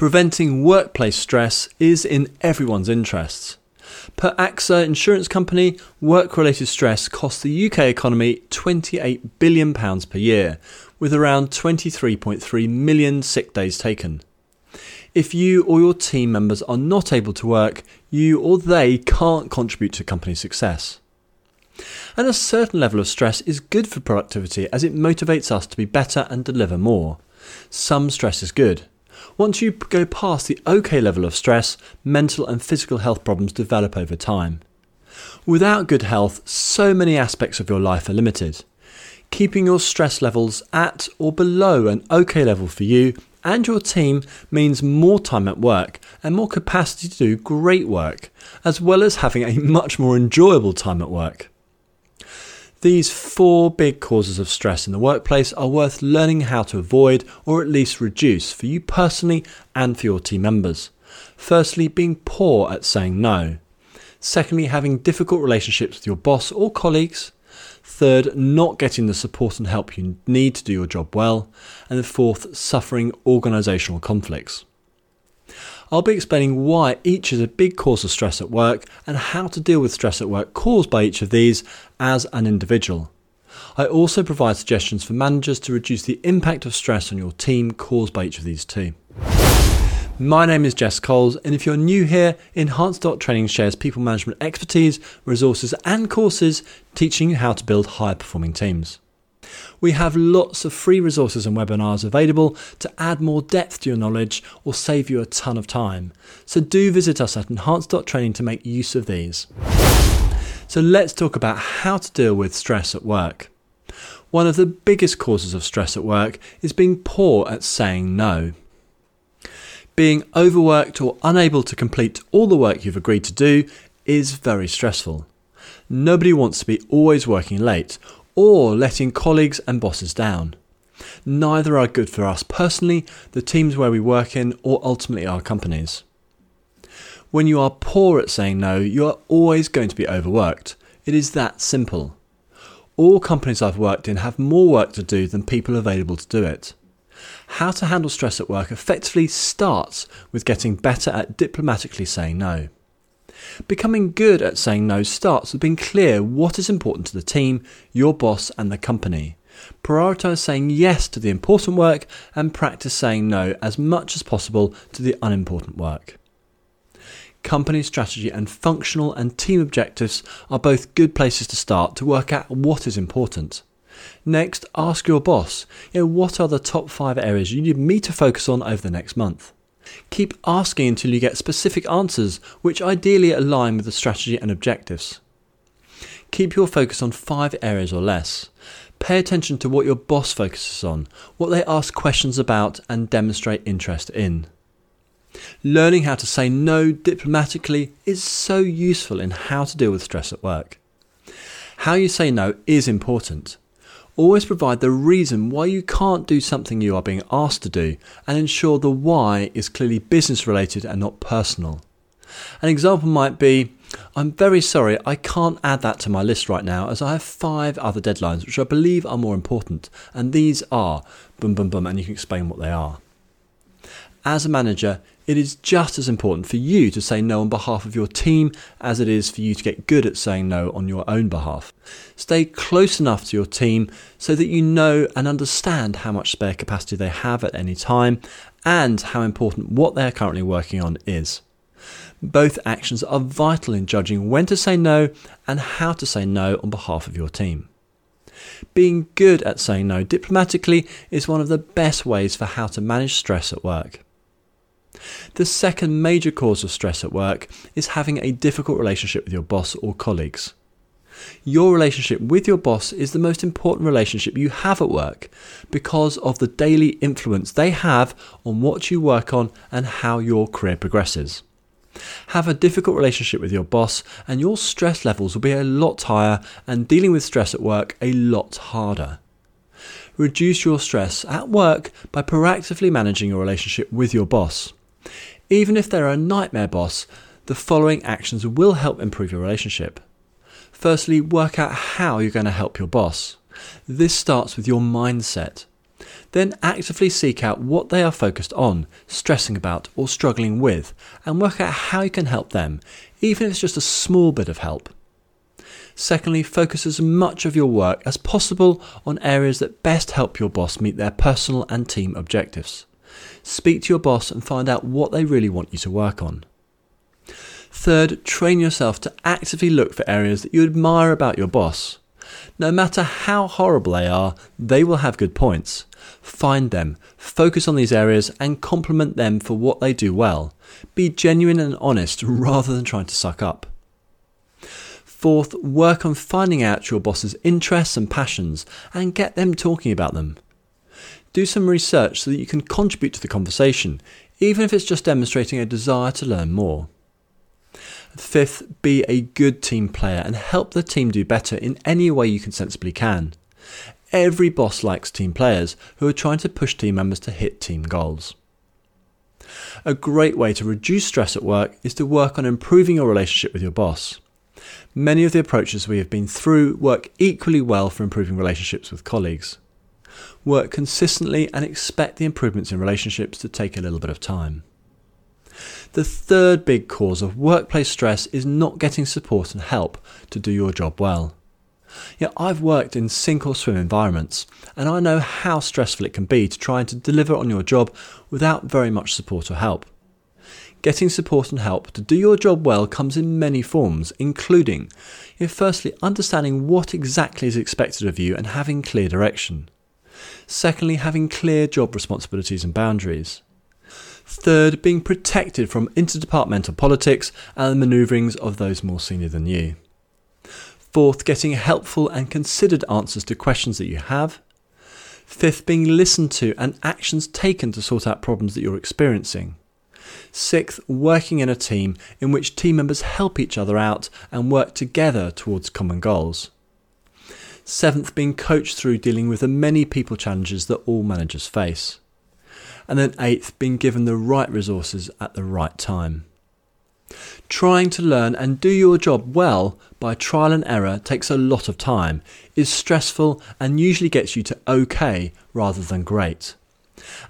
Preventing workplace stress is in everyone's interests. Per AXA Insurance Company, work related stress costs the UK economy £28 billion per year, with around 23.3 million sick days taken. If you or your team members are not able to work, you or they can't contribute to company success. And a certain level of stress is good for productivity as it motivates us to be better and deliver more. Some stress is good. Once you go past the OK level of stress, mental and physical health problems develop over time. Without good health, so many aspects of your life are limited. Keeping your stress levels at or below an OK level for you and your team means more time at work and more capacity to do great work, as well as having a much more enjoyable time at work. These four big causes of stress in the workplace are worth learning how to avoid or at least reduce for you personally and for your team members. Firstly, being poor at saying no. Secondly, having difficult relationships with your boss or colleagues. Third, not getting the support and help you need to do your job well. And fourth, suffering organisational conflicts. I'll be explaining why each is a big cause of stress at work and how to deal with stress at work caused by each of these as an individual. I also provide suggestions for managers to reduce the impact of stress on your team caused by each of these two. My name is Jess Coles, and if you're new here, Enhance Training shares people management expertise, resources, and courses teaching you how to build high performing teams. We have lots of free resources and webinars available to add more depth to your knowledge or save you a ton of time. So do visit us at Enhance Training to make use of these. So let's talk about how to deal with stress at work. One of the biggest causes of stress at work is being poor at saying no. Being overworked or unable to complete all the work you've agreed to do is very stressful. Nobody wants to be always working late or letting colleagues and bosses down. Neither are good for us personally, the teams where we work in, or ultimately our companies. When you are poor at saying no, you are always going to be overworked. It is that simple. All companies I've worked in have more work to do than people available to do it. How to handle stress at work effectively starts with getting better at diplomatically saying no. Becoming good at saying no starts with being clear what is important to the team, your boss, and the company. Prioritize saying yes to the important work and practice saying no as much as possible to the unimportant work. Company strategy and functional and team objectives are both good places to start to work out what is important. Next, ask your boss, you know, what are the top five areas you need me to focus on over the next month? Keep asking until you get specific answers, which ideally align with the strategy and objectives. Keep your focus on five areas or less. Pay attention to what your boss focuses on, what they ask questions about, and demonstrate interest in. Learning how to say no diplomatically is so useful in how to deal with stress at work. How you say no is important. Always provide the reason why you can't do something you are being asked to do and ensure the why is clearly business related and not personal. An example might be I'm very sorry, I can't add that to my list right now as I have five other deadlines which I believe are more important, and these are boom, boom, boom, and you can explain what they are. As a manager, it is just as important for you to say no on behalf of your team as it is for you to get good at saying no on your own behalf. Stay close enough to your team so that you know and understand how much spare capacity they have at any time and how important what they are currently working on is. Both actions are vital in judging when to say no and how to say no on behalf of your team. Being good at saying no diplomatically is one of the best ways for how to manage stress at work. The second major cause of stress at work is having a difficult relationship with your boss or colleagues. Your relationship with your boss is the most important relationship you have at work because of the daily influence they have on what you work on and how your career progresses. Have a difficult relationship with your boss, and your stress levels will be a lot higher and dealing with stress at work a lot harder. Reduce your stress at work by proactively managing your relationship with your boss. Even if they're a nightmare boss, the following actions will help improve your relationship. Firstly, work out how you're going to help your boss. This starts with your mindset. Then actively seek out what they are focused on, stressing about, or struggling with, and work out how you can help them, even if it's just a small bit of help. Secondly, focus as much of your work as possible on areas that best help your boss meet their personal and team objectives. Speak to your boss and find out what they really want you to work on. Third, train yourself to actively look for areas that you admire about your boss. No matter how horrible they are, they will have good points. Find them, focus on these areas, and compliment them for what they do well. Be genuine and honest rather than trying to suck up. Fourth, work on finding out your boss's interests and passions and get them talking about them. Do some research so that you can contribute to the conversation, even if it's just demonstrating a desire to learn more. Fifth, be a good team player and help the team do better in any way you can sensibly can. Every boss likes team players who are trying to push team members to hit team goals. A great way to reduce stress at work is to work on improving your relationship with your boss. Many of the approaches we have been through work equally well for improving relationships with colleagues. Work consistently and expect the improvements in relationships to take a little bit of time. The third big cause of workplace stress is not getting support and help to do your job well. Yeah, I've worked in sink or swim environments, and I know how stressful it can be to try to deliver on your job without very much support or help. Getting support and help to do your job well comes in many forms, including firstly, understanding what exactly is expected of you and having clear direction. Secondly, having clear job responsibilities and boundaries. Third, being protected from interdepartmental politics and the manoeuvrings of those more senior than you. Fourth, getting helpful and considered answers to questions that you have. Fifth, being listened to and actions taken to sort out problems that you're experiencing. Sixth, working in a team in which team members help each other out and work together towards common goals. Seventh, being coached through dealing with the many people challenges that all managers face. And then eighth, being given the right resources at the right time. Trying to learn and do your job well by trial and error takes a lot of time, is stressful, and usually gets you to okay rather than great.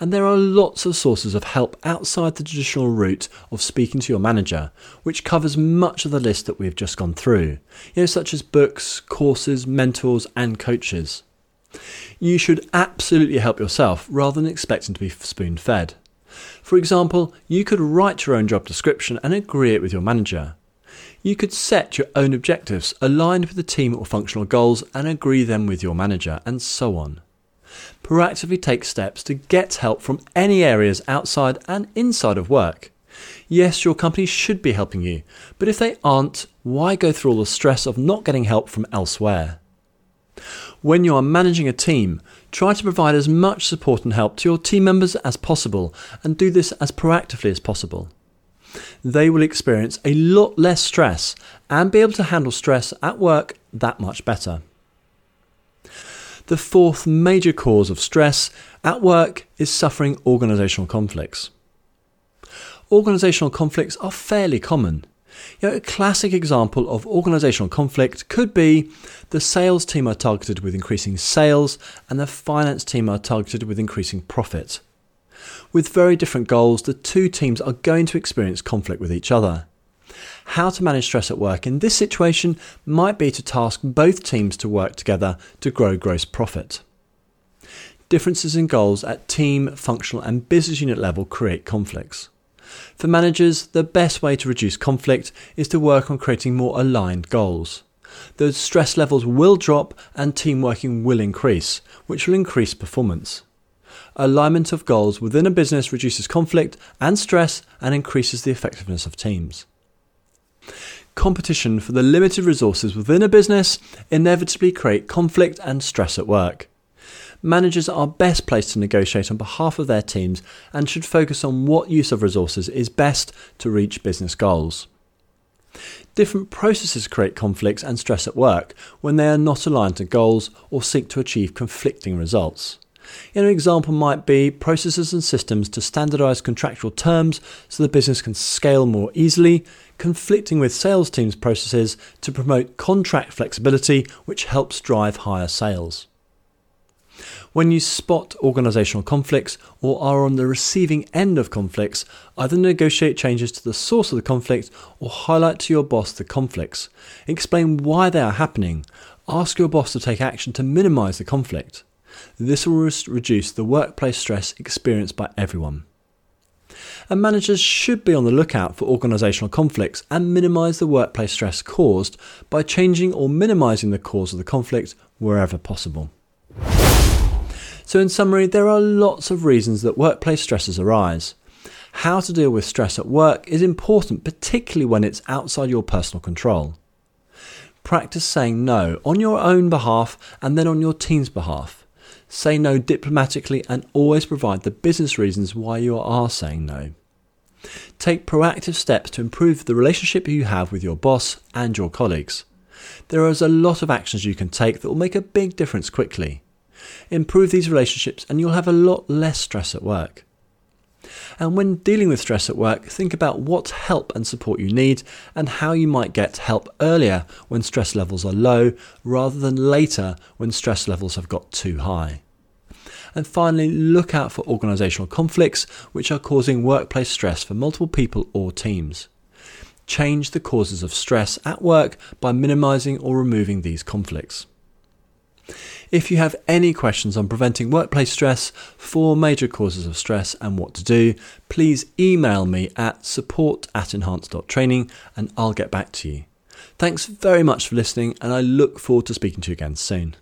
And there are lots of sources of help outside the traditional route of speaking to your manager, which covers much of the list that we've just gone through, you know, such as books, courses, mentors, and coaches. You should absolutely help yourself rather than expecting to be spoon fed. For example, you could write your own job description and agree it with your manager. You could set your own objectives aligned with the team or functional goals and agree them with your manager, and so on. Proactively take steps to get help from any areas outside and inside of work. Yes, your company should be helping you, but if they aren't, why go through all the stress of not getting help from elsewhere? When you are managing a team, try to provide as much support and help to your team members as possible and do this as proactively as possible. They will experience a lot less stress and be able to handle stress at work that much better. The fourth major cause of stress at work is suffering organisational conflicts. Organisational conflicts are fairly common. You know, a classic example of organisational conflict could be the sales team are targeted with increasing sales and the finance team are targeted with increasing profit. With very different goals, the two teams are going to experience conflict with each other. How to manage stress at work in this situation might be to task both teams to work together to grow gross profit. Differences in goals at team, functional, and business unit level create conflicts. For managers, the best way to reduce conflict is to work on creating more aligned goals. The stress levels will drop and team working will increase, which will increase performance. Alignment of goals within a business reduces conflict and stress and increases the effectiveness of teams. Competition for the limited resources within a business inevitably create conflict and stress at work managers are best placed to negotiate on behalf of their teams and should focus on what use of resources is best to reach business goals. Different processes create conflicts and stress at work when they are not aligned to goals or seek to achieve conflicting results. An example might be processes and systems to standardize contractual terms so the business can scale more easily, conflicting with sales teams' processes to promote contract flexibility, which helps drive higher sales. When you spot organisational conflicts or are on the receiving end of conflicts, either negotiate changes to the source of the conflict or highlight to your boss the conflicts. Explain why they are happening. Ask your boss to take action to minimise the conflict. This will reduce the workplace stress experienced by everyone. And managers should be on the lookout for organisational conflicts and minimise the workplace stress caused by changing or minimising the cause of the conflict wherever possible. So, in summary, there are lots of reasons that workplace stresses arise. How to deal with stress at work is important, particularly when it's outside your personal control. Practice saying no on your own behalf and then on your team's behalf. Say no diplomatically and always provide the business reasons why you are saying no. Take proactive steps to improve the relationship you have with your boss and your colleagues. There is a lot of actions you can take that will make a big difference quickly. Improve these relationships and you'll have a lot less stress at work. And when dealing with stress at work, think about what help and support you need and how you might get help earlier when stress levels are low rather than later when stress levels have got too high. And finally, look out for organisational conflicts which are causing workplace stress for multiple people or teams. Change the causes of stress at work by minimising or removing these conflicts. If you have any questions on preventing workplace stress, four major causes of stress, and what to do, please email me at support at enhance.training and I'll get back to you. Thanks very much for listening, and I look forward to speaking to you again soon.